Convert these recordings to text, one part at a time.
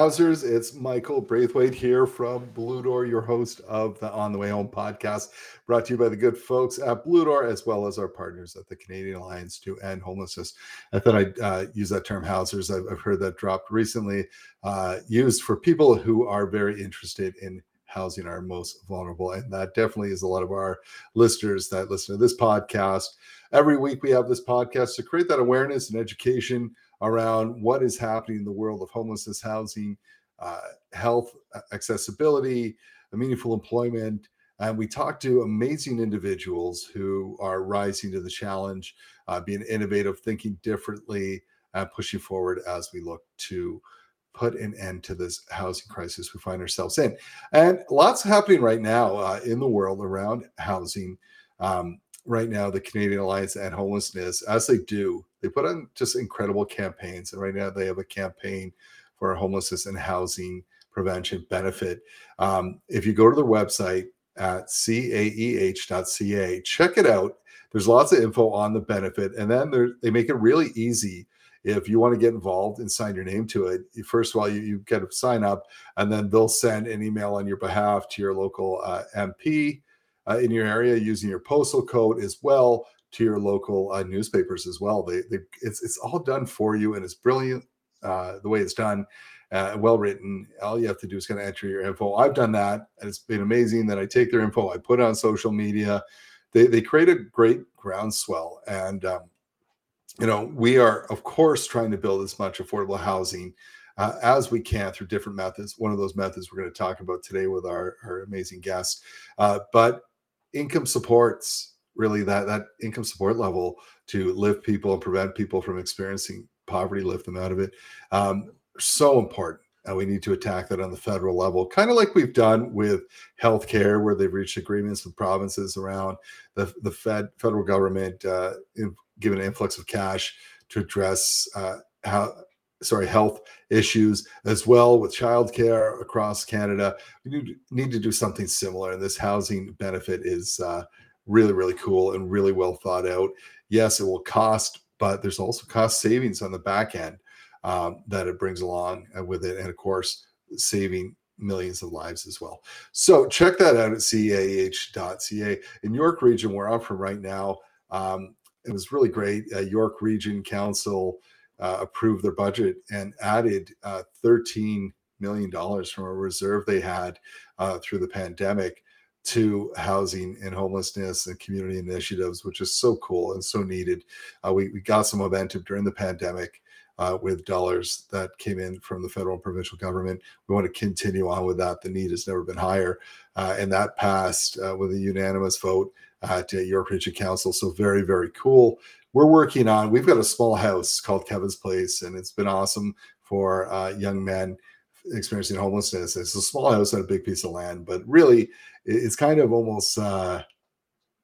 Housers. It's Michael Braithwaite here from Blue Door, your host of the On the Way Home podcast, brought to you by the good folks at Blue Door, as well as our partners at the Canadian Alliance to End Homelessness. I thought I'd uh, use that term, Housers. I've, I've heard that dropped recently, uh, used for people who are very interested in housing our most vulnerable. And that definitely is a lot of our listeners that listen to this podcast. Every week we have this podcast to create that awareness and education around what is happening in the world of homelessness, housing, uh, health, accessibility, meaningful employment. And we talk to amazing individuals who are rising to the challenge, uh, being innovative, thinking differently, and pushing forward as we look to put an end to this housing crisis we find ourselves in. And lots happening right now uh, in the world around housing. Um, right now, the Canadian Alliance and Homelessness, as they do, they put on just incredible campaigns. And right now, they have a campaign for homelessness and housing prevention benefit. Um, if you go to their website at caeh.ca, check it out. There's lots of info on the benefit, and then they make it really easy. If you want to get involved and sign your name to it, first of all, you, you get to sign up, and then they'll send an email on your behalf to your local uh, MP uh, in your area using your postal code as well to your local uh, newspapers as well. They, they, it's it's all done for you, and it's brilliant uh, the way it's done, uh, well written. All you have to do is kind of enter your info. I've done that, and it's been amazing. That I take their info, I put it on social media. They they create a great groundswell, and um, you know we are of course trying to build as much affordable housing. Uh, as we can through different methods. One of those methods we're going to talk about today with our, our amazing guest. Uh, but income supports really that that income support level to lift people and prevent people from experiencing poverty, lift them out of it. Um, so important. And we need to attack that on the federal level, kind of like we've done with healthcare, where they've reached agreements with provinces around the, the Fed federal government uh, in, given an influx of cash to address uh, how sorry health issues as well with childcare across Canada. We need, to do something similar, and this housing benefit is uh, really really cool and really well thought out. Yes, it will cost, but there's also cost savings on the back end um, that it brings along uh, with it, and of course saving millions of lives as well. So check that out at caeh.ca. In York Region, where I'm from right now, um, it was really great. Uh, York Region Council uh, approved their budget and added uh, 13 million dollars from a reserve they had uh, through the pandemic to housing and homelessness and community initiatives, which is so cool and so needed. Uh, we, we got some momentum during the pandemic. Uh, with dollars that came in from the federal and provincial government. We want to continue on with that. The need has never been higher. Uh, and that passed uh, with a unanimous vote at York Region Council. So, very, very cool we're working on we've got a small house called kevin's place and it's been awesome for uh, young men experiencing homelessness. It's a small house on a big piece of land but really it's kind of almost uh,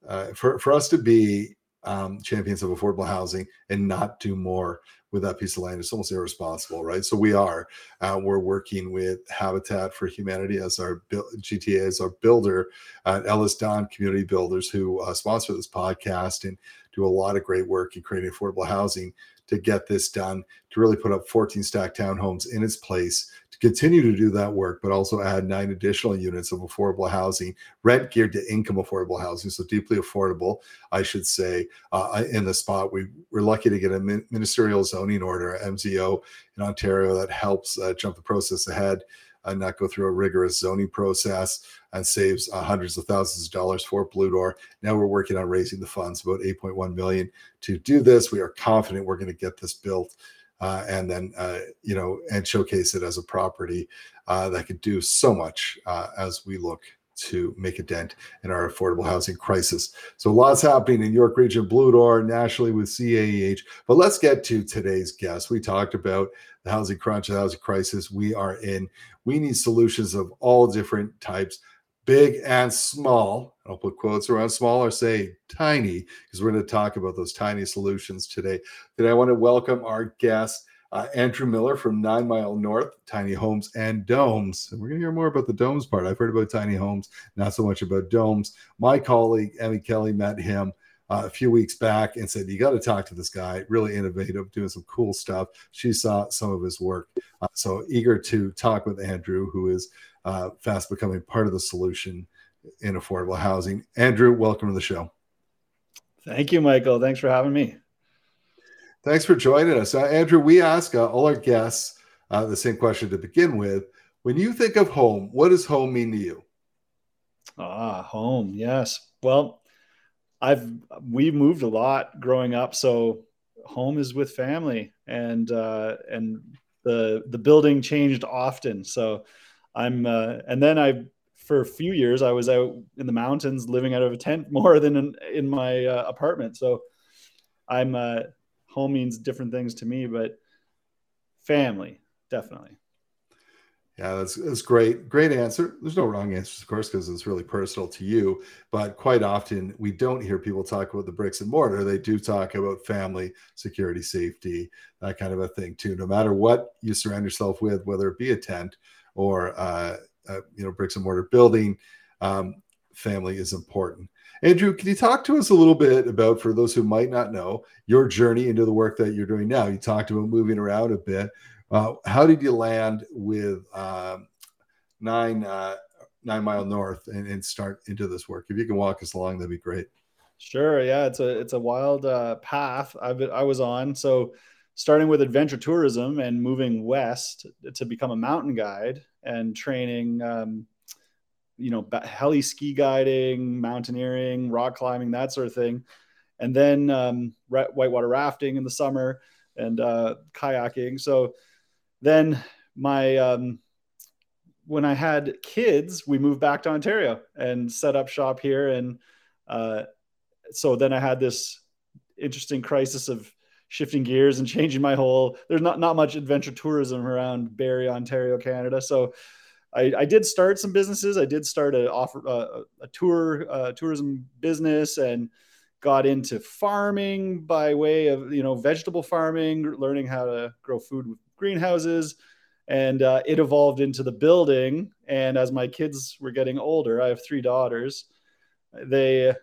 uh, for, for us to be um, champions of affordable housing and not do more with that piece of land it's almost irresponsible right? So we are uh, we're working with habitat for humanity as our gta as our builder at EllisDon community builders who uh, sponsor this podcast and do a lot of great work in creating affordable housing to get this done, to really put up 14 stacked townhomes in its place, to continue to do that work, but also add nine additional units of affordable housing, rent geared to income affordable housing, so deeply affordable, I should say, uh, in the spot. We, we're lucky to get a ministerial zoning order, MZO, in Ontario that helps uh, jump the process ahead and not go through a rigorous zoning process and saves uh, hundreds of thousands of dollars for Blue Door. Now we're working on raising the funds, about 8.1 million to do this. We are confident we're going to get this built. Uh, and then uh, you know and showcase it as a property uh, that could do so much uh, as we look to make a dent in our affordable housing crisis. So lots happening in York Region, Blue Door, nationally with CAEH. But let's get to today's guest. We talked about the housing crunch, the housing crisis we are in. We need solutions of all different types, big and small. I'll put quotes around small or say tiny, because we're going to talk about those tiny solutions today. Today, I want to welcome our guest uh, Andrew Miller from Nine Mile North, Tiny Homes and Domes. And we're going to hear more about the domes part. I've heard about tiny homes, not so much about domes. My colleague, Emmy Kelly, met him uh, a few weeks back and said, You got to talk to this guy, really innovative, doing some cool stuff. She saw some of his work. Uh, so eager to talk with Andrew, who is uh, fast becoming part of the solution in affordable housing. Andrew, welcome to the show. Thank you, Michael. Thanks for having me. Thanks for joining us. Uh, Andrew, we ask uh, all our guests uh, the same question to begin with. When you think of home, what does home mean to you? Ah, home. Yes. Well, I've we moved a lot growing up, so home is with family, and uh, and the the building changed often. So I'm uh, and then I for a few years I was out in the mountains living out of a tent more than in, in my uh, apartment. So I'm uh, home means different things to me, but family definitely. Yeah, that's, that's great. Great answer. There's no wrong answers, of course, because it's really personal to you. But quite often, we don't hear people talk about the bricks and mortar. They do talk about family, security, safety, that kind of a thing, too. No matter what you surround yourself with, whether it be a tent or, uh, uh, you know, bricks and mortar building, um, family is important. Andrew, can you talk to us a little bit about, for those who might not know, your journey into the work that you're doing now? You talked about moving around a bit. Uh, how did you land with um, nine uh, nine mile north and, and, start into this work? If you can walk us along, that'd be great. Sure. Yeah, it's a it's a wild uh, path I've I was on. So starting with adventure tourism and moving west to become a mountain guide and training. Um, you know, heli ski guiding, mountaineering, rock climbing, that sort of thing, and then um, whitewater rafting in the summer and uh, kayaking. So then my um, when I had kids, we moved back to Ontario and set up shop here. And uh, so then I had this interesting crisis of shifting gears and changing my whole. There's not not much adventure tourism around Barrie, Ontario, Canada. So I, I did start some businesses. I did start a offer uh, a tour uh, tourism business and got into farming by way of you know vegetable farming, learning how to grow food greenhouses and uh, it evolved into the building. And as my kids were getting older i have three daughters. They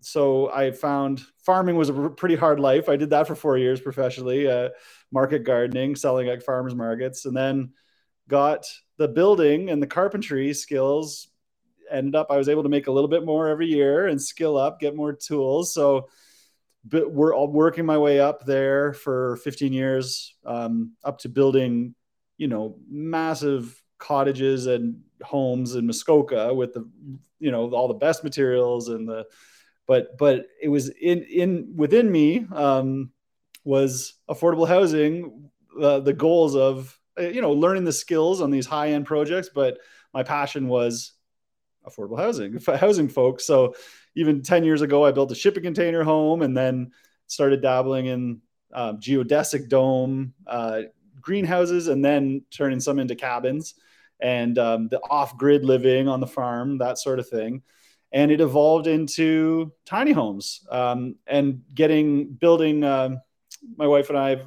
so i found farming was a pretty hard life. I did that for four years professionally uh, market gardening selling at farmers markets and then got the building and the carpentry skills. Ended up i was able to make a little bit more every year and skill up get more tools. So but we're all working my way up there for 15 years, um, up to building, you know, massive cottages and homes in Muskoka with the, you know, all the best materials and the, but but it was in in within me um, was affordable housing, uh, the goals of uh, you know learning the skills on these high end projects, but my passion was affordable housing, housing folks. So even 10 years ago, I built a shipping container home and then started dabbling in um, geodesic dome uh, greenhouses and then turning some into cabins and um, the off grid living on the farm, that sort of thing. And it evolved into tiny homes um, and getting building. Uh, my wife and I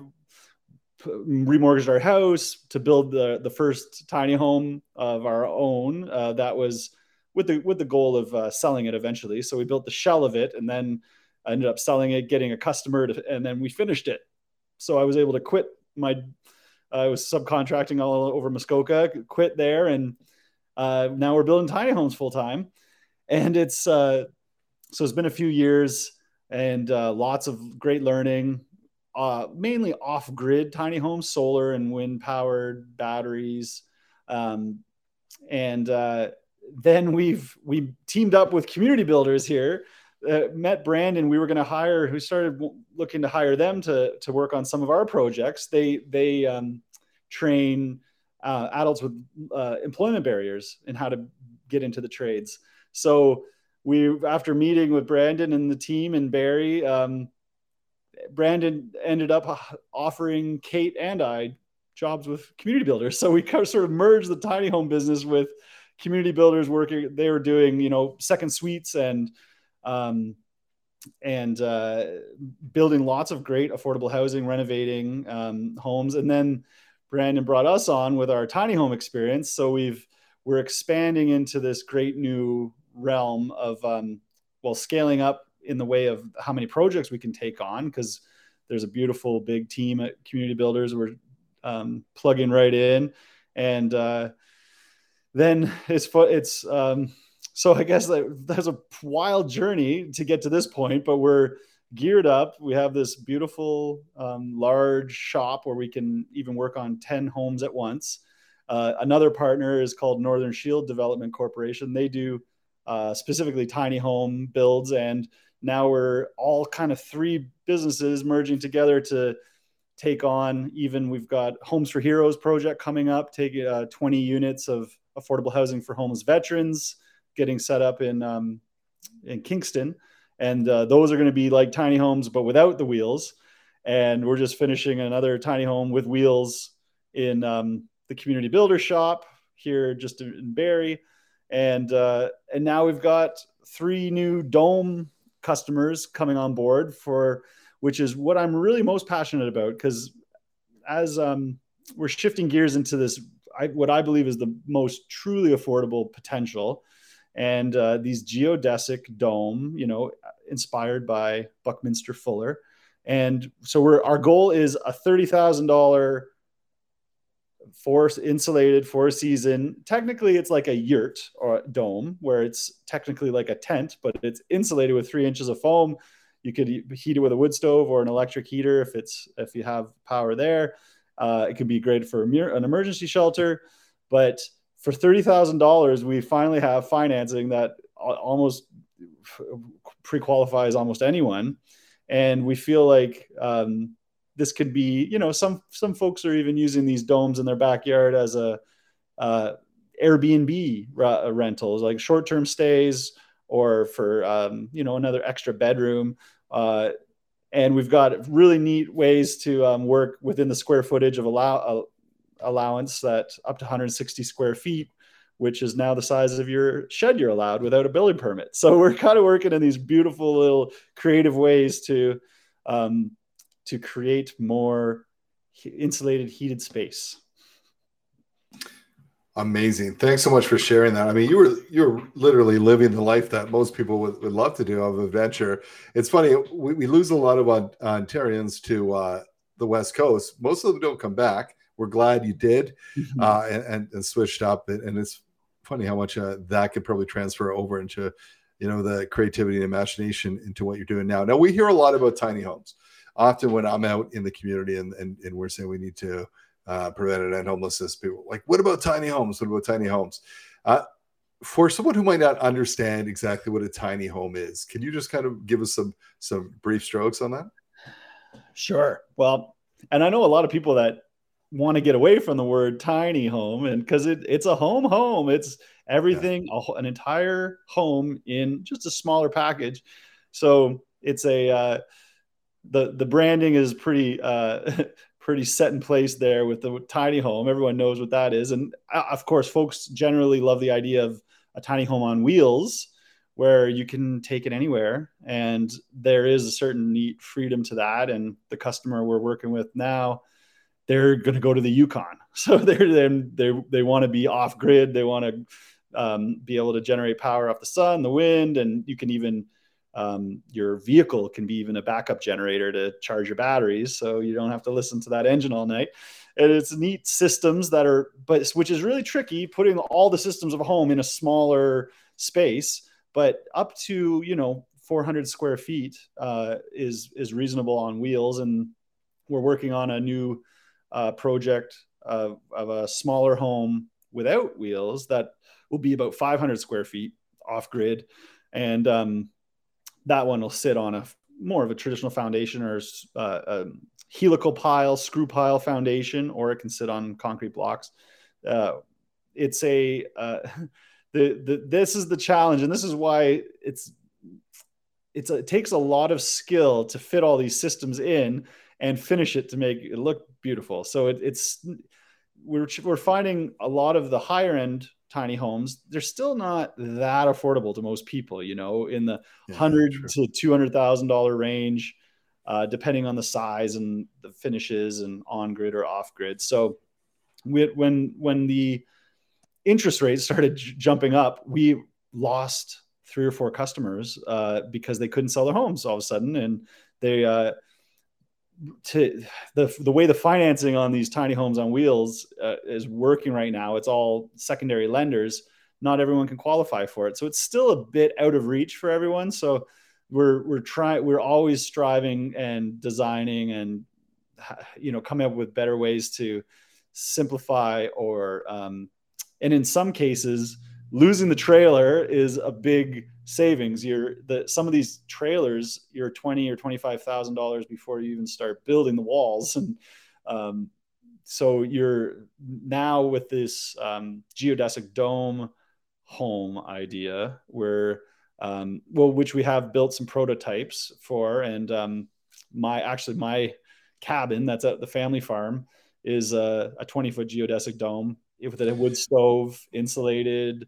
remortgaged our house to build the the first tiny home of our own. Uh, that was with the with the goal of uh, selling it eventually. So we built the shell of it, and then I ended up selling it, getting a customer, to, and then we finished it. So I was able to quit my. I was subcontracting all over Muskoka, quit there, and uh, now we're building tiny homes full time. And it's uh, so it's been a few years and uh, lots of great learning. Uh, mainly off grid tiny homes, solar and wind powered batteries. Um, and uh, then we've we teamed up with community builders here uh, met brandon we were going to hire who started looking to hire them to to work on some of our projects. They they um, train uh, adults with uh, employment barriers and how to get into the trades. So we after meeting with brandon and the team and barry um, brandon ended up offering kate and i jobs with community builders. So we sort of merged the tiny home business with community builders working. They were doing, you know, second suites and um, and uh, building lots of great affordable housing, renovating um, homes, and then Brandon brought us on with our tiny home experience. So we've we're expanding into this great new realm of um, well scaling up in the way of how many projects we can take on because there's a beautiful big team at Community Builders. We're um, plugging right in, and uh, then it's it's um, so I guess that that's a wild journey to get to this point, but we're geared up. We have this beautiful um, large shop where we can even work on 10 homes at once. Uh, another partner is called Northern Shield Development Corporation. They do uh, specifically tiny home builds. And now we're all kind of three businesses merging together to take on even we've got Homes for Heroes project coming up, taking uh, 20 units of affordable housing for homeless veterans getting set up in um, in Kingston. And uh, those are going to be like tiny homes but without the wheels. And we're just finishing another tiny home with wheels in um, the community builder shop here just in Barrie. And uh, and now we've got three new dome customers coming on board for which is what I'm really most passionate about because as um, we're shifting gears into this I, what I believe is the most truly affordable potential and uh, these geodesic dome, you know, inspired by Buckminster Fuller. And so we're our goal is a thirty thousand dollar force insulated for a season. Technically, it's like a yurt or a dome where it's technically like a tent, but it's insulated with three inches of foam. You could heat it with a wood stove or an electric heater if it's if you have power there. Uh, it could be great for an emergency shelter, but for $30,000, we finally have financing that almost pre-qualifies almost anyone. And we feel like um, this could be, you know, some, some folks are even using these domes in their backyard as a uh, Airbnb r- rentals, like short-term stays or for, um, you know, another extra bedroom. Uh, and we've got really neat ways to um, work within the square footage of allow, allowance that up to 160 square feet which is now the size of your shed you're allowed without a building permit. So we're kind of working in these beautiful little creative ways to um, to create more insulated heated space amazing thanks so much for sharing that i mean you were you're literally living the life that most people would, would love to do of adventure it's funny we, we lose a lot of ontarians to uh, the west coast most of them don't come back we're glad you did mm-hmm. uh, and, and, and, switched up. And, it's funny how much uh, that could probably transfer over into, you know, the creativity and imagination into what you're doing now. Now we hear a lot about tiny homes. Often when I'm out in the community and, and, and we're saying we need to uh, prevent and homelessness, people like, what about tiny homes? What about tiny homes? Uh, for someone who might not understand exactly what a tiny home is, can you just kind of give us some some brief strokes on that? Sure. Well, and I know a lot of people that want to get away from the word tiny home and because it, it's a home home it's everything yeah. a, an entire home in just a smaller package so it's a uh, the the branding is pretty uh, pretty set in place there with the tiny home everyone knows what that is and uh, of course folks generally love the idea of a tiny home on wheels where you can take it anywhere and there is a certain neat freedom to that and the customer we're working with now they're going to go to the Yukon. So they're then they they want to be off grid. They want to um, be able to generate power off the sun, the wind, and you can even um, your vehicle can be even a backup generator to charge your batteries, so you don't have to listen to that engine all night. And it's neat systems that are, but which is really tricky, putting all the systems of a home in a smaller space. But up to you know 400 square feet uh, is is reasonable on wheels, and we're working on a new uh, project of, of a smaller home without wheels that will be about 500 square feet off grid. And um, that one will sit on a more of a traditional foundation or uh, a helical pile, screw pile foundation, or it can sit on concrete blocks. Uh, it's a uh, the, the this is the challenge, and this is why it's it's a, it takes a lot of skill to fit all these systems in and finish it to make it look beautiful. So it, it's we're we're finding a lot of the higher end tiny homes they're still not that affordable to most people. You know, in the yeah, hundred to two hundred thousand dollar range, uh, depending on the size and the finishes and on grid or off grid. So we, when when the interest rates started j- jumping up, we lost three or four customers uh, because they couldn't sell their homes all of a sudden, and they uh, to the the way the financing on these tiny homes on wheels uh, is working right now. It's all secondary lenders. Not everyone can qualify for it, so it's still a bit out of reach for everyone. So we're we're trying we're always striving and designing and you know coming up with better ways to simplify or um, and in some cases losing the trailer is a big savings you're the some of these trailers you're 20 or 25 thousand dollars before you even start building the walls and um, so you're now with this um, geodesic dome home idea where um, well which we have built some prototypes for and um, my actually my cabin that's at the family farm is a 20 foot geodesic dome with a wood stove, insulated.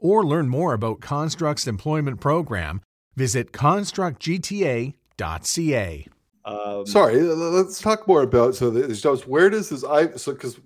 or learn more about Construct's employment program, visit constructgta.ca. Um, Sorry, let's talk more about so this just where does this I so because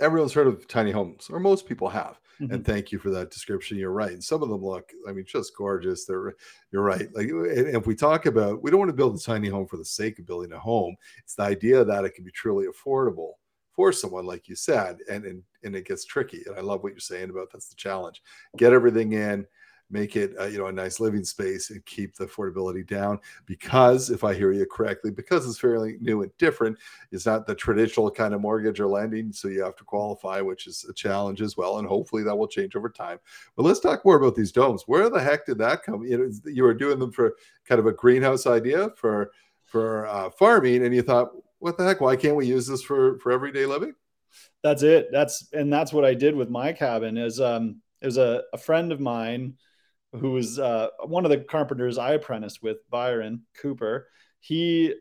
everyone's heard of tiny homes or most people have Mm-hmm. And thank you for that description. You're right. And some of them look, I mean, just gorgeous. They're, you're right. Like, if we talk about, we don't want to build a tiny home for the sake of building a home. It's the idea that it can be truly affordable for someone, like you said, and and and it gets tricky. And I love what you're saying about that's the challenge. Get everything in make it uh, you know a nice living space and keep the affordability down because if i hear you correctly because it's fairly new and different it's not the traditional kind of mortgage or lending so you have to qualify which is a challenge as well and hopefully that will change over time but let's talk more about these domes where the heck did that come you know you were doing them for kind of a greenhouse idea for for uh, farming and you thought what the heck why can't we use this for for everyday living that's it that's and that's what i did with my cabin is um it was a, a friend of mine who was uh, one of the carpenters I apprenticed with, Byron Cooper. He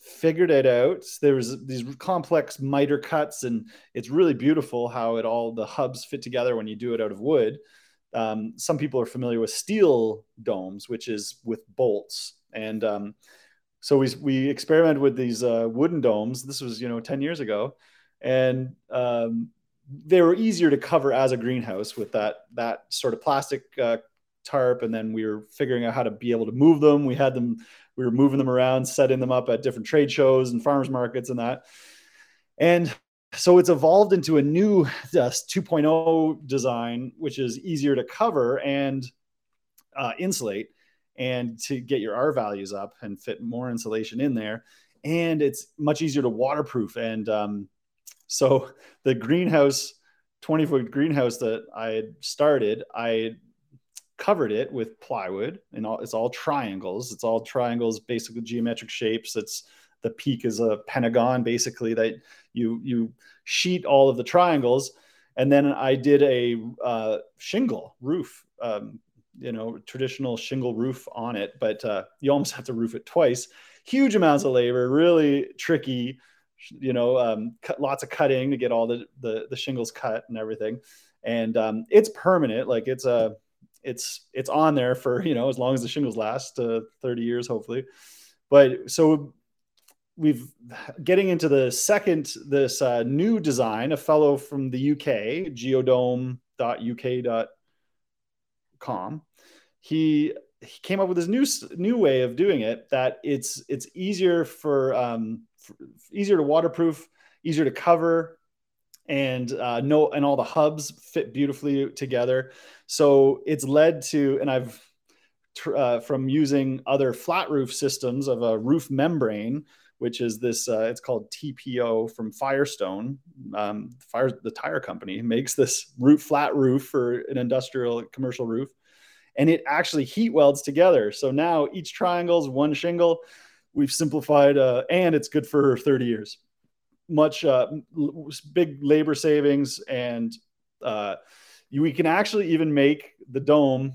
figured it out. There was these complex miter cuts, and it's really beautiful how it all the hubs fit together when you do it out of wood. Um, some people are familiar with steel domes, which is with bolts, and um, so we we experimented with these uh, wooden domes. This was you know ten years ago, and um, they were easier to cover as a greenhouse with that that sort of plastic uh, tarp. And then we were figuring out how to be able to move them. We had them we were moving them around setting them up at different trade shows and farmers markets and that. And so it's evolved into a new uh, 2.0 design which is easier to cover and uh, insulate and to get your r values up and fit more insulation in there and it's much easier to waterproof and um, so the greenhouse 20 foot greenhouse that i had started i covered it with plywood and all, it's all triangles. It's all triangles, basically geometric shapes. It's the peak is a pentagon, basically that you you sheet all of the triangles. And then I did a uh, shingle roof, um, you know, traditional shingle roof on it, but uh, you almost have to roof it twice. Huge amounts of labor, really tricky. You know, um, cut, lots of cutting to get all the, the, the shingles cut and everything. And um, it's permanent, like it's a it's it's on there for you know as long as the shingles last uh, 30 years hopefully but so we've getting into the second this uh, new design a fellow from the uk geodome.uk.com he he came up with this new new way of doing it that it's it's easier for um for, easier to waterproof easier to cover and uh, no and all the hubs fit beautifully together. So it's led to and i've uh, from using other flat roof systems of a roof membrane which is this uh, it's called tpo from firestone. Um, fire the tire company makes this flat roof for an industrial commercial roof and it actually heat welds together. So now each triangle is one shingle. We've simplified uh, and it's good for 30 years. Much uh, big labor savings, and uh, we can actually even make the dome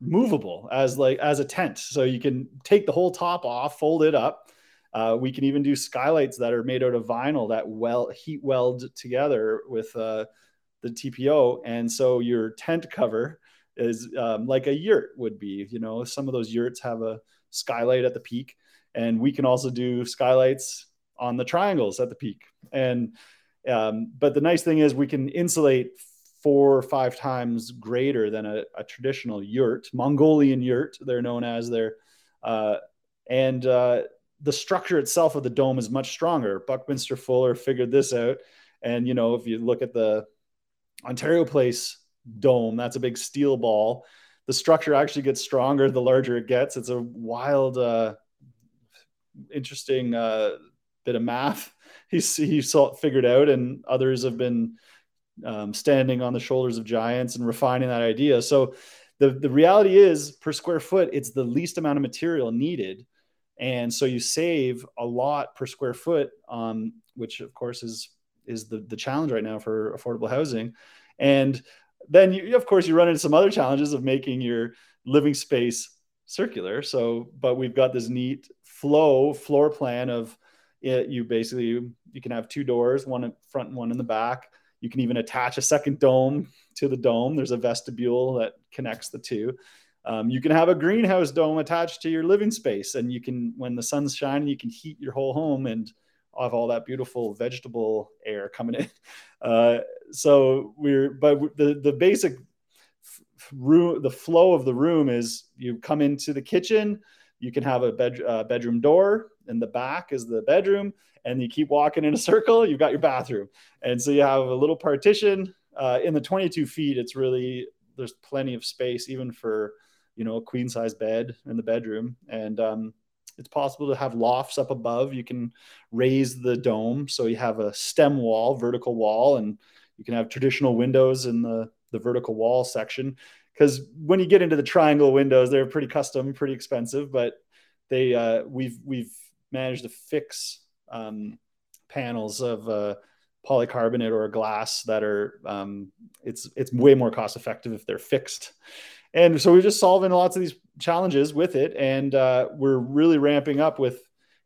movable as like as a tent. So you can take the whole top off fold it up uh, we can even do skylights that are made out of vinyl that well heat weld together with uh, the tpo and so your tent cover is um, like a yurt would be you know some of those yurts have a skylight at the peak. And we can also do skylights on the triangles at the peak. And um, but the nice thing is we can insulate four or five times greater than a, a traditional yurt, Mongolian yurt, they're known as there. Uh, and uh, the structure itself of the dome is much stronger. Buckminster Fuller figured this out. And, you know, if you look at the Ontario Place dome, that's a big steel ball. The structure actually gets stronger the larger it gets. It's a wild, uh, interesting uh, bit of math he's he saw figured out, and others have been um, standing on the shoulders of giants and refining that idea. So the the reality is, per square foot, it's the least amount of material needed, and so you save a lot per square foot, um, which of course is is the the challenge right now for affordable housing, and then you, of course you run into some other challenges of making your living space circular. So, but we've got this neat flow floor plan of it, you basically you can have two doors, one in front and one in the back. You can even attach a second dome to the dome. There's a vestibule that connects the two. Um, you can have a greenhouse dome attached to your living space, and you can, when the sun's shining, you can heat your whole home and have all that beautiful vegetable air coming in. Uh, so we're, but the the basic room, the flow of the room is you come into the kitchen, you can have a bed, uh, bedroom door in the back is the bedroom and you keep walking in a circle you've got your bathroom and so you have a little partition uh, in the 22 feet it's really there's plenty of space even for you know a queen size bed in the bedroom. And um, it's possible to have lofts up above. You can raise the dome. So you have a stem wall vertical wall and you can have traditional windows in the the vertical wall section. Because when you get into the triangle windows they're pretty custom pretty expensive but they uh, we've we've managed to fix um, panels of uh, polycarbonate or glass that are um, it's it's way more cost effective if they're fixed and so we're just solving lots of these challenges with it. And uh, we're really ramping up with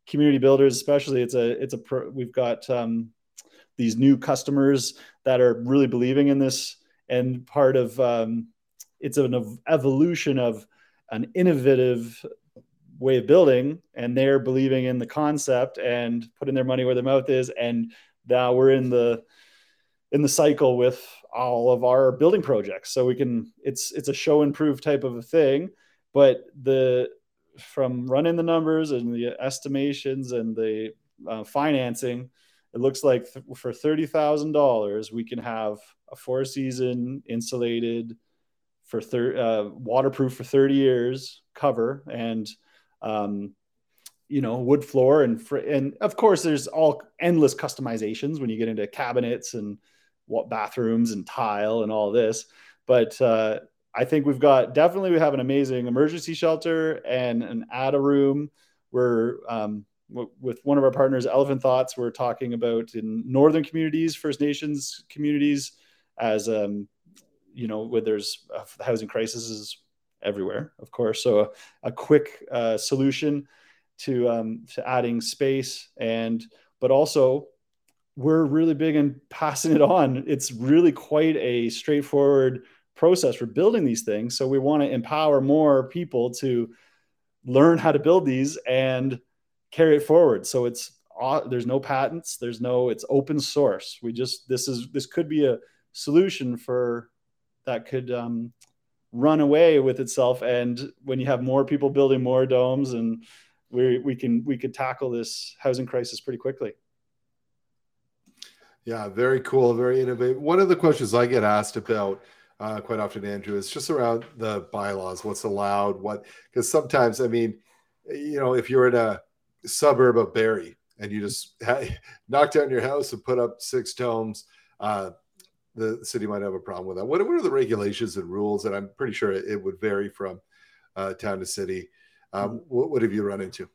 community builders especially. It's a it's a pro, we've got um, these new customers that are really believing in this. And part of um, it's an evolution of an innovative way of building. And they're believing in the concept and putting their money where their mouth is. And now we're in the in the cycle with all of our building projects. So we can it's it's a show and prove type of a thing but the from running the numbers and the estimations and the uh, financing it looks like th- for $30,000 we can have a four season insulated for thir- uh, waterproof for 30 years cover and um, you know wood floor and fr- and of course there's all endless customizations when you get into cabinets and what bathrooms and tile and all this but uh, i think we've got definitely we have an amazing emergency shelter and an add a room we're um, w- with one of our partners elephant thoughts we're talking about in northern communities first nations communities as um, you know where there's uh, housing crises everywhere, of course. So a, a quick uh, solution to um, to adding space and but also we're really big in passing it on. It's really quite a straightforward process for building these things. So we want to empower more people to learn how to build these and carry it forward. So it's there's no patents, there's no it's open source. We just this is this could be a solution for that could um, run away with itself and when you have more people building more domes and we we can we could tackle this housing crisis pretty quickly yeah very cool very innovative one of the questions i get asked about uh, quite often andrew is just around the bylaws what's allowed what because sometimes i mean you know if you're in a suburb of barrie and you just knock down your house and put up six domes uh, the city might have a problem with that. What, what are the regulations and rules? And I'm pretty sure it, would vary from uh, town to city. Um, what, what have you run into?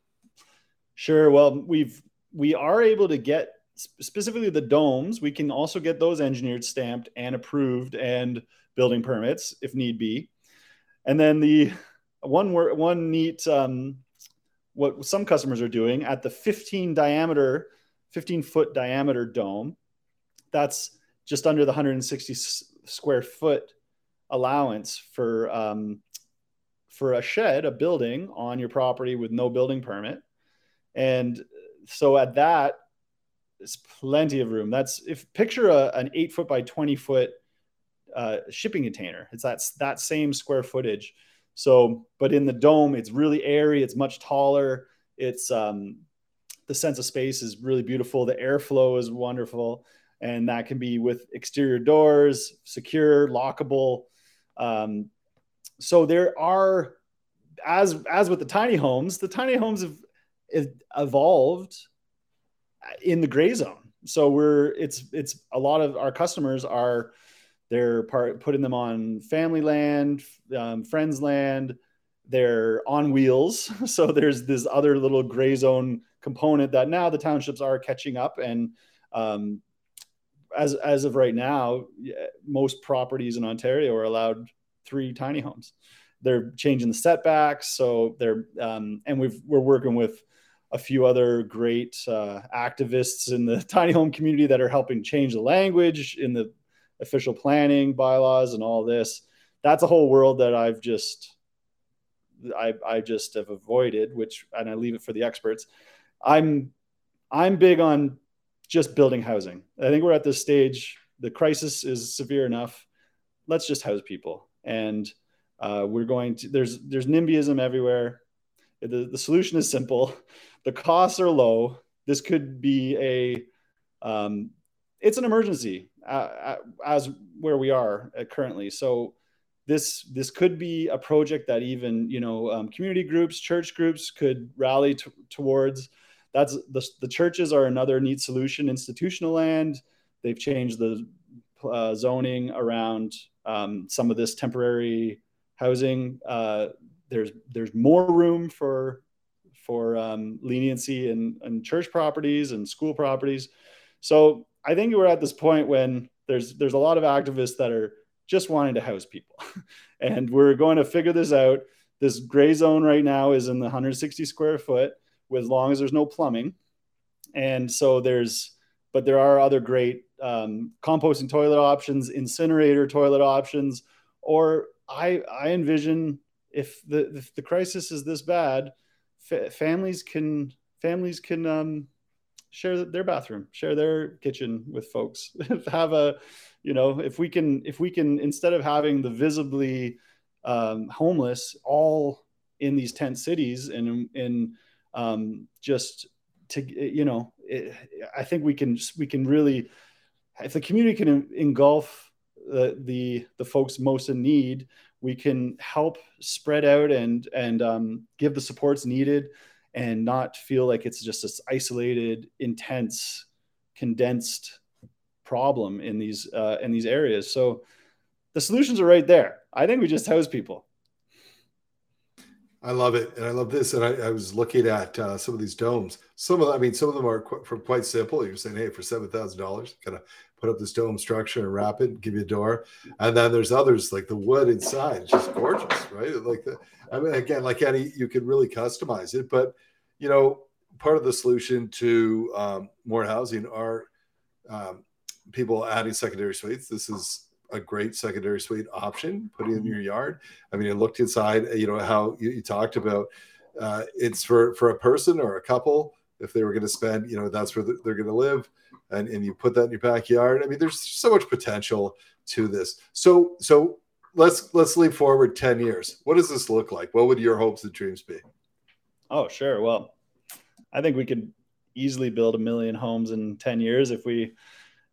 Sure. Well, we've we are able to get specifically the domes. We can also get those engineered, stamped, and approved, and building permits if need be. and then the one one neat um, what some customers are doing at the 15 diameter 15 foot diameter dome that's just under the 160 square foot allowance for um, for a shed a building on your property with no building permit and so at that there's plenty of room that's if picture a, an eight foot by 20 foot uh, shipping container it's that that same square footage so, but in the dome, it's really airy. It's much taller. It's um, the sense of space is really beautiful. The airflow is wonderful, and that can be with exterior doors, secure, lockable. Um, so there are, as as with the tiny homes, the tiny homes have, have evolved in the gray zone. So we're it's it's a lot of our customers are they're part putting them on family land, um, friends land. They're on wheels. So there's this other little gray zone component that now the townships are catching up. And um, as as of right now, most properties in Ontario are allowed three tiny homes. They're changing the setbacks, so they're um, and we've we're working with a few other great uh, activists in the tiny home community that are helping change the language in the official planning bylaws and all this. That's a whole world that i've just i i just have avoided which and i leave it for the experts. I'm i'm big on just building housing. I think we're at this stage the crisis is severe enough. Let's just house people. And uh, we're going to there's there's nimbyism everywhere. The, the solution is simple the costs are low this could be a um, it's an emergency uh, as where we are uh, currently. So this this could be a project that even you know um, community groups, church groups could rally t- towards. That's the the churches are another neat solution. Institutional land, they've changed the uh, zoning around um, some of this temporary housing. Uh, there's there's more room for for um, leniency in, in church properties and school properties. So I think we're at this point when there's there's a lot of activists that are just wanting to house people, and we're going to figure this out. This gray zone right now is in the 160 square foot, with as long as there's no plumbing, and so there's but there are other great um, composting toilet options, incinerator toilet options, or I I envision if the if the crisis is this bad, fa- families can families can um, share their bathroom, share their kitchen with folks. have a, you know, if we can, if we can, instead of having the visibly um, homeless all in these tent cities and in um, just to, you know, it, I think we can, we can really, if the community can engulf the, the, the folks most in need, we can help spread out and, and um, give the supports needed and not feel like it's just this isolated, intense, condensed problem in these uh, in these areas. So the solutions are right there. I think we just house people. I love it, and I love this. And I, I was looking at uh, some of these domes. Some of I mean, some of them are qu- from quite simple. You're saying, hey, for seven thousand dollars, kind of put up this dome structure and wrap it, give you a door. And then there's others like the wood inside, it's just gorgeous, right? Like the, I mean, again, like any, you can really customize it, but you know, part of the solution to um, more housing are um, people adding secondary suites. This is a great secondary suite option. Put it in your yard. I mean, I looked inside. You know how you, you talked about. Uh, it's for for a person or a couple if they were going to spend. You know, that's where they're going to live, and and you put that in your backyard. I mean, there's so much potential to this. So so let's let's leap forward 10 years what does this look like what would your hopes and dreams be Oh, sure. Well, I think we could easily build a million homes in 10 years if we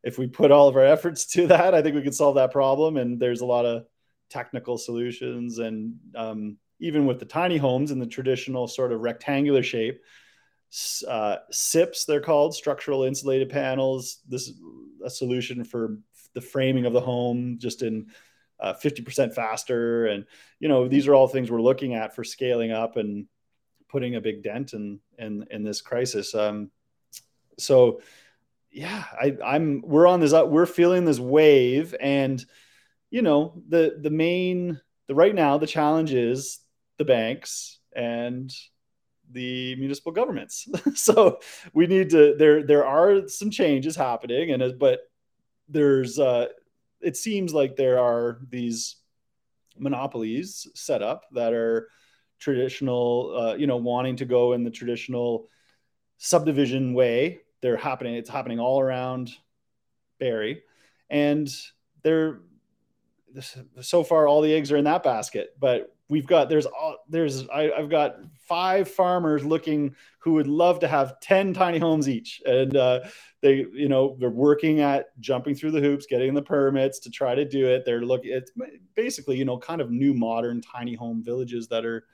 if we put all of our efforts to that. I think we could solve that problem. And there's a lot of technical solutions, and um, even with the tiny homes in the traditional sort of rectangular shape, uh, SIPs they're called structural insulated panels. This is a solution for the framing of the home, just in uh, 50% faster. And you know these are all things we're looking at for scaling up and putting a big dent in in in this crisis. Um, so yeah, I, I'm we're on this we're feeling this wave, and you know the the main the right now the challenge is the banks and the municipal governments. so we need to there there are some changes happening and but there's uh it seems like there are these monopolies set up that are traditional uh, you know wanting to go in the traditional subdivision way they're happening it's happening all around Barrie and they're so far all the eggs are in that basket but we've got there's all there's I, have got five farmers looking who would love to have 10 tiny homes each. And uh, they you know they're working at jumping through the hoops getting the permits to try to do it. They're looking it's basically you know kind of new modern tiny home villages that are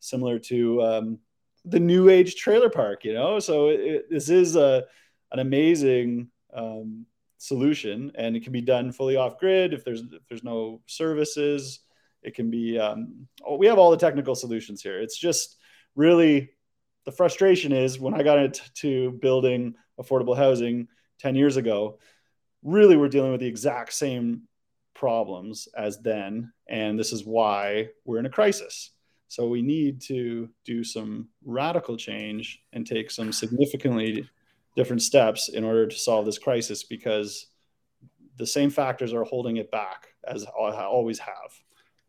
similar to um, the new age trailer park you know? So it, this is a an amazing um, solution and it can be done fully off grid if there's if there's no services it can be, um, oh, we have all the technical solutions here. It's just really the frustration is when I got into building affordable housing 10 years ago, really we're dealing with the exact same problems as then. And this is why we're in a crisis. So we need to do some radical change and take some significantly different steps in order to solve this crisis because the same factors are holding it back as I always have.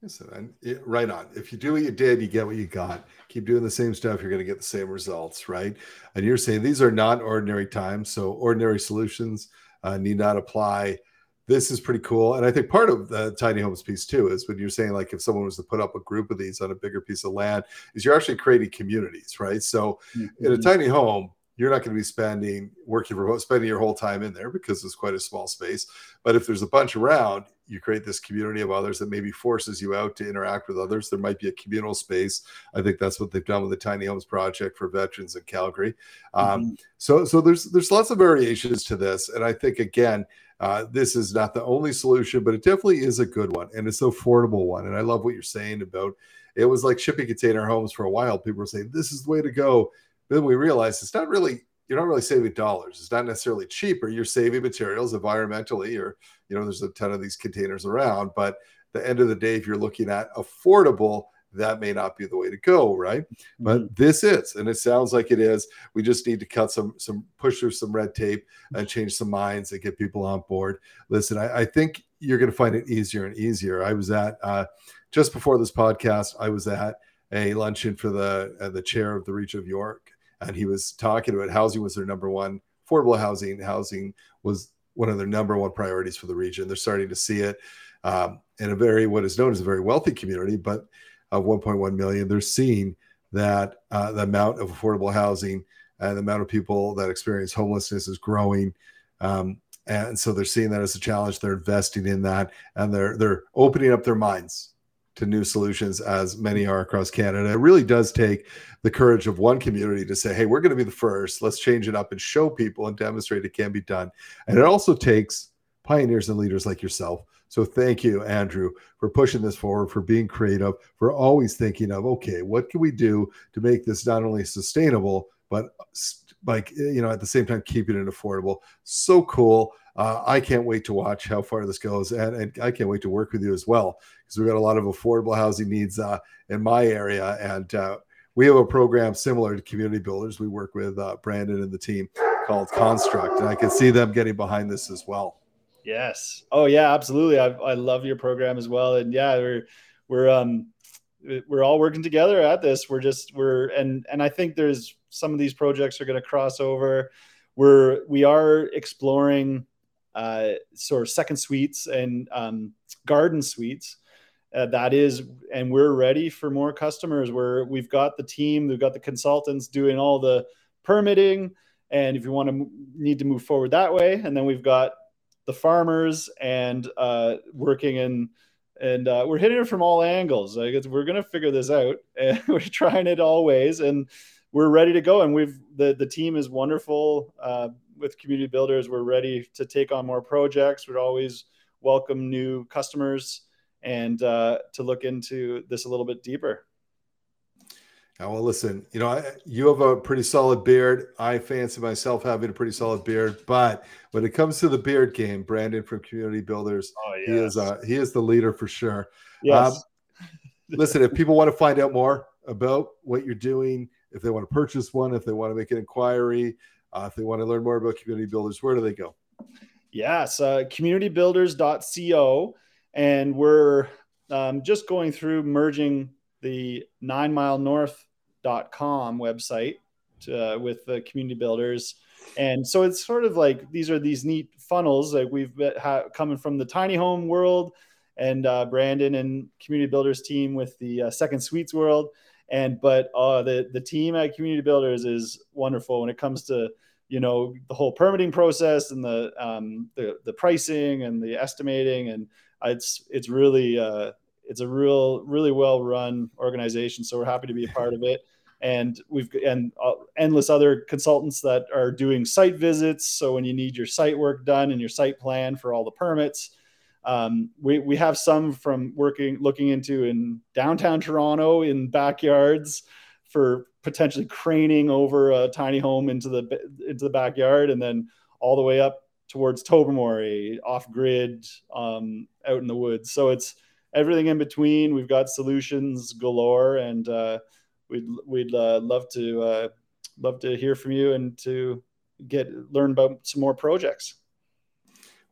Listen, and it, right on. If you do what you did, you get what you got. Keep doing the same stuff, you're going to get the same results, right? And you're saying these are not ordinary times, so ordinary solutions uh, need not apply. This is pretty cool, and I think part of the tiny homes piece too is when you're saying like if someone was to put up a group of these on a bigger piece of land, is you're actually creating communities, right? So mm-hmm. in a tiny home, you're not going to be spending working for spending your whole time in there because it's quite a small space. But if there's a bunch around, you create this community of others that maybe forces you out to interact with others. There might be a communal space. I think that's what they've done with the Tiny Homes Project for veterans in Calgary. Um, mm-hmm. so, so there's there's lots of variations to this, and I think again. Uh, this is not the only solution, but it definitely is a good one and it's an affordable one. And I love what you're saying about it was like shipping container homes for a while. People were saying this is the way to go then we realized it's not really you're not really saving dollars. It's not necessarily cheaper. You're saving materials environmentally, or you know, there's a ton of these containers around. But the end of the day, if you're looking at affordable, that may not be the way to go, right? Mm-hmm. But this is, and it sounds like it is. We just need to cut some, some push through some red tape and change some minds and get people on board. Listen, I, I think you're going to find it easier and easier. I was at uh, just before this podcast. I was at a luncheon for the uh, the chair of the Region of York and he was talking about housing was their number one affordable housing. Housing was one of their number one priorities for the region. They're starting to see it um, in a very what is known as a very wealthy community, but of 1.1 million, they're seeing that uh, the amount of affordable housing and the amount of people that experience homelessness is growing. Um, and so they're seeing that as a challenge. They're investing in that, and they're they're opening up their minds to new solutions as many are across Canada. It really does take the courage of one community to say, hey, we're going to be the first. Let's change it up and show people and demonstrate it can be done. And it also takes pioneers and leaders like yourself. So thank you, Andrew, for pushing this forward, for being creative, for always thinking of, okay, what can we do to make this not only sustainable, but like, you know, at the same time, keeping it affordable. So cool. Uh, I can't wait to watch how far this goes, and, and I can't wait to work with you as well because we've got a lot of affordable housing needs uh, in my area, and uh, we have a program similar to Community Builders. We work with uh, Brandon and the team called Construct, and I can see them getting behind this as well. Yes. Oh yeah, absolutely. I, I love your program as well, and yeah, we're we're um we're all working together at this. We're just we're and and I think there's some of these projects are going to cross over. We're we are exploring uh, sort of second suites and um, garden suites. Uh, that is, and we're ready for more customers. Where we've got the team, we've got the consultants doing all the permitting, and if you want to need to move forward that way, and then we've got the farmers and uh, working in and uh, we're hitting it from all angles. Like we're gonna figure this out, and we're trying it always. and we're ready to go. And we've the the team is wonderful. Uh, with community builders, we're ready to take on more projects. We'd always welcome new customers and uh, to look into this a little bit deeper. Now, well, listen, you know, you have a pretty solid beard. I fancy myself having a pretty solid beard, but when it comes to the beard game, Brandon from Community Builders, oh, yes. he is uh, he is the leader for sure. Yes. Um, listen, if people want to find out more about what you're doing, if they want to purchase one, if they want to make an inquiry, uh, if they want to learn more about community builders, where do they go? Yes, uh, communitybuilders.co. And we're um, just going through merging the nine mile north.com website to, uh, with the community builders. And so it's sort of like these are these neat funnels like we've ha- coming from the tiny home world and uh, Brandon and community builders team with the uh, second suites world and but uh, the the team at Community Builders is wonderful when it comes to you know the whole permitting process and the um, the, the pricing and the estimating. And it's it's really uh, it's a real really well run organization. So we're happy to be a part of it. And we've and uh, endless other consultants that are doing site visits. So when you need your site work done and your site plan for all the permits um, we, we have some from working, looking into in downtown Toronto in backyards for potentially craning over a tiny home into the, into the backyard and then all the way up towards Tobermory off grid, um, out in the woods. So it's everything in between. We've got solutions galore and, uh, we'd, we'd, uh, love to, uh, love to hear from you and to get, learn about some more projects.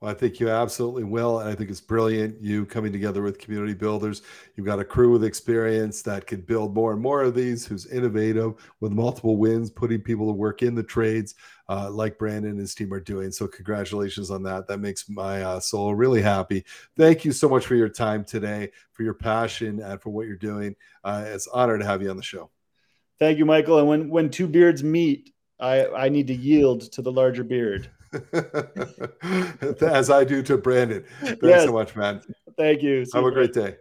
Well, I think you absolutely will. And I think it's brilliant you coming together with community builders. You've got a crew with experience that could build more and more of these, who's innovative with multiple wins, putting people to work in the trades uh, like Brandon and his team are doing. So, congratulations on that. That makes my uh, soul really happy. Thank you so much for your time today, for your passion, and for what you're doing. Uh, it's an honor to have you on the show. Thank you, Michael. And when, when two beards meet, I, I need to yield to the larger beard. as I do to Brandon. Thanks yes. so much, man. Thank you. Have a great day.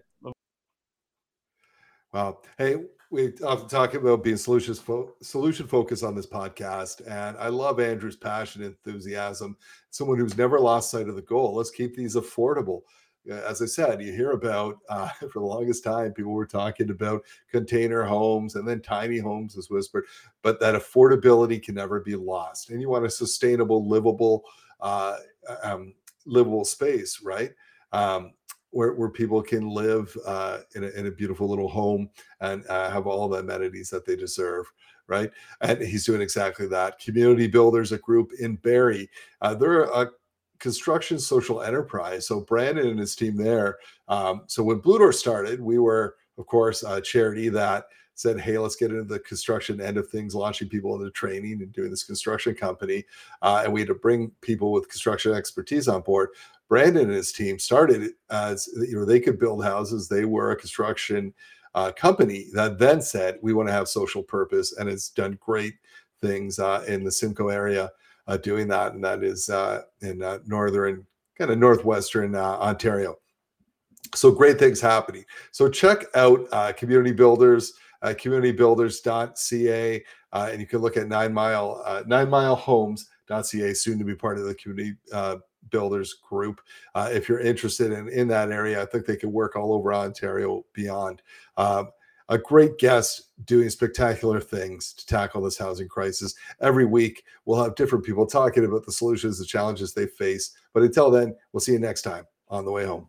Wow. Hey, we often talk about being solutions fo- solution focused on this podcast, and I love Andrew's passion, enthusiasm. Someone who's never lost sight of the goal. Let's keep these affordable as I said, you hear about uh, for the longest time, people were talking about container homes and then tiny homes is whispered, but that affordability can never be lost. And you want a sustainable, livable, uh, um, livable space, right? Um, where, where people can live uh, in, a, in a beautiful little home and uh, have all the amenities that they deserve right? And he's doing exactly that. Community Builders, a group in Barrie, uh, they're a construction social enterprise. So Brandon and his team there. Um, so when Blue Door started, we were, of course, a charity that said, "Hey, let's get into the construction end of things, launching people into training and doing this construction company." Uh, and we had to bring people with construction expertise on board. Brandon and his team started as you know they could build houses. They were a construction uh, company that then said, "We want to have social purpose," and it's done great things uh, in the Simcoe area uh, doing that, and that is uh, in uh, northern, kind of northwestern uh, Ontario. So great things happening. So check out uh, Community Builders, uh, communitybuilders.ca, and you can look at Nine Mile Nine Mile Homes.ca, soon to be part of the Community Builders group. if you're interested in in that area, I think they can work all over Ontario beyond. Um, a great guest doing spectacular things to tackle this housing crisis. Every week, we'll have different people talking about the solutions, the challenges they face. But until then, we'll see you next time on the way home.